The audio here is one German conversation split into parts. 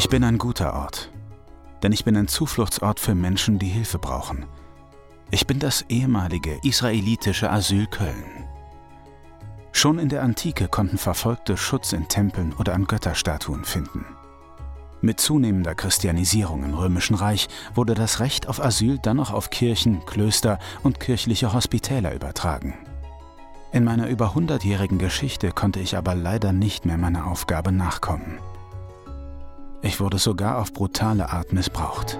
Ich bin ein guter Ort, denn ich bin ein Zufluchtsort für Menschen, die Hilfe brauchen. Ich bin das ehemalige israelitische Asyl Köln. Schon in der Antike konnten Verfolgte Schutz in Tempeln oder an Götterstatuen finden. Mit zunehmender Christianisierung im Römischen Reich wurde das Recht auf Asyl dann noch auf Kirchen, Klöster und kirchliche Hospitäler übertragen. In meiner über hundertjährigen Geschichte konnte ich aber leider nicht mehr meiner Aufgabe nachkommen. Ich wurde sogar auf brutale Art missbraucht.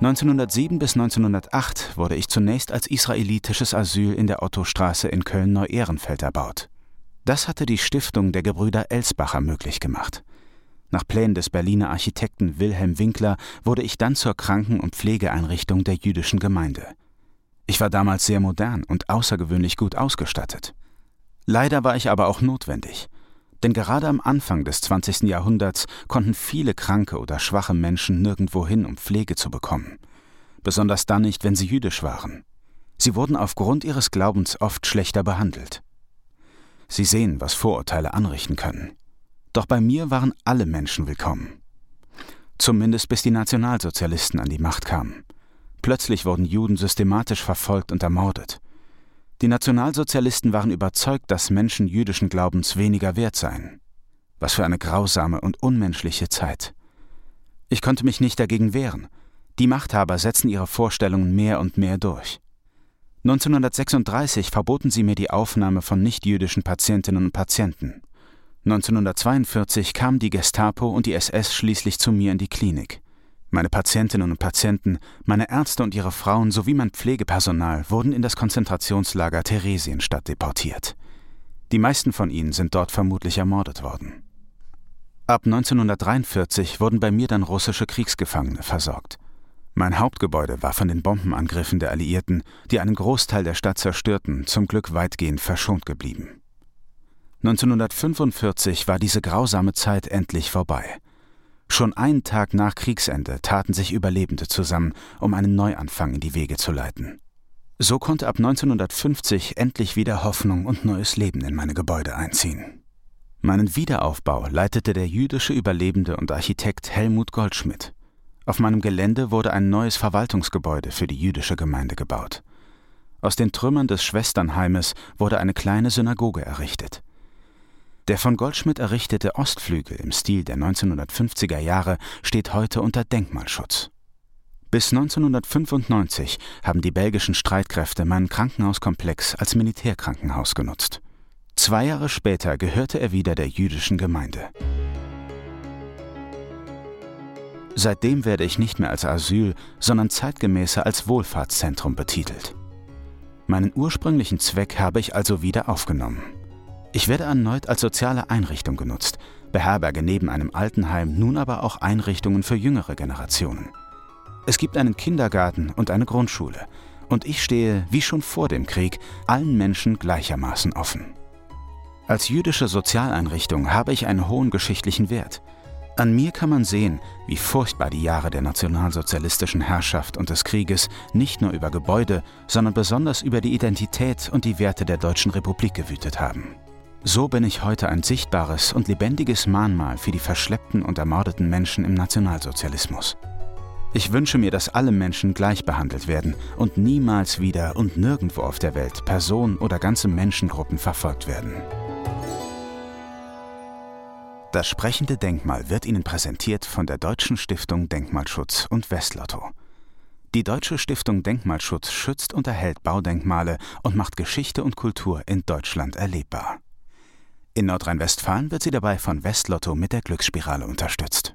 1907 bis 1908 wurde ich zunächst als israelitisches Asyl in der Ottostraße in Köln-Neu-Ehrenfeld erbaut. Das hatte die Stiftung der Gebrüder Elsbacher möglich gemacht. Nach Plänen des Berliner Architekten Wilhelm Winkler wurde ich dann zur Kranken- und Pflegeeinrichtung der jüdischen Gemeinde. Ich war damals sehr modern und außergewöhnlich gut ausgestattet. Leider war ich aber auch notwendig. Denn gerade am Anfang des 20. Jahrhunderts konnten viele kranke oder schwache Menschen nirgendwo hin, um Pflege zu bekommen. Besonders dann nicht, wenn sie jüdisch waren. Sie wurden aufgrund ihres Glaubens oft schlechter behandelt. Sie sehen, was Vorurteile anrichten können. Doch bei mir waren alle Menschen willkommen. Zumindest bis die Nationalsozialisten an die Macht kamen. Plötzlich wurden Juden systematisch verfolgt und ermordet. Die Nationalsozialisten waren überzeugt, dass Menschen jüdischen Glaubens weniger wert seien. Was für eine grausame und unmenschliche Zeit. Ich konnte mich nicht dagegen wehren. Die Machthaber setzten ihre Vorstellungen mehr und mehr durch. 1936 verboten sie mir die Aufnahme von nichtjüdischen Patientinnen und Patienten. 1942 kam die Gestapo und die SS schließlich zu mir in die Klinik. Meine Patientinnen und Patienten, meine Ärzte und ihre Frauen sowie mein Pflegepersonal wurden in das Konzentrationslager Theresienstadt deportiert. Die meisten von ihnen sind dort vermutlich ermordet worden. Ab 1943 wurden bei mir dann russische Kriegsgefangene versorgt. Mein Hauptgebäude war von den Bombenangriffen der Alliierten, die einen Großteil der Stadt zerstörten, zum Glück weitgehend verschont geblieben. 1945 war diese grausame Zeit endlich vorbei. Schon einen Tag nach Kriegsende taten sich Überlebende zusammen, um einen Neuanfang in die Wege zu leiten. So konnte ab 1950 endlich wieder Hoffnung und neues Leben in meine Gebäude einziehen. Meinen Wiederaufbau leitete der jüdische Überlebende und Architekt Helmut Goldschmidt. Auf meinem Gelände wurde ein neues Verwaltungsgebäude für die jüdische Gemeinde gebaut. Aus den Trümmern des Schwesternheimes wurde eine kleine Synagoge errichtet. Der von Goldschmidt errichtete Ostflügel im Stil der 1950er Jahre steht heute unter Denkmalschutz. Bis 1995 haben die belgischen Streitkräfte meinen Krankenhauskomplex als Militärkrankenhaus genutzt. Zwei Jahre später gehörte er wieder der jüdischen Gemeinde. Seitdem werde ich nicht mehr als Asyl, sondern zeitgemäßer als Wohlfahrtszentrum betitelt. Meinen ursprünglichen Zweck habe ich also wieder aufgenommen. Ich werde erneut als soziale Einrichtung genutzt, beherberge neben einem Altenheim nun aber auch Einrichtungen für jüngere Generationen. Es gibt einen Kindergarten und eine Grundschule, und ich stehe, wie schon vor dem Krieg, allen Menschen gleichermaßen offen. Als jüdische Sozialeinrichtung habe ich einen hohen geschichtlichen Wert. An mir kann man sehen, wie furchtbar die Jahre der nationalsozialistischen Herrschaft und des Krieges nicht nur über Gebäude, sondern besonders über die Identität und die Werte der Deutschen Republik gewütet haben. So bin ich heute ein sichtbares und lebendiges Mahnmal für die verschleppten und ermordeten Menschen im Nationalsozialismus. Ich wünsche mir, dass alle Menschen gleich behandelt werden und niemals wieder und nirgendwo auf der Welt Personen oder ganze Menschengruppen verfolgt werden. Das sprechende Denkmal wird Ihnen präsentiert von der Deutschen Stiftung Denkmalschutz und Westlotto. Die Deutsche Stiftung Denkmalschutz schützt und erhält Baudenkmale und macht Geschichte und Kultur in Deutschland erlebbar. In Nordrhein-Westfalen wird sie dabei von Westlotto mit der Glücksspirale unterstützt.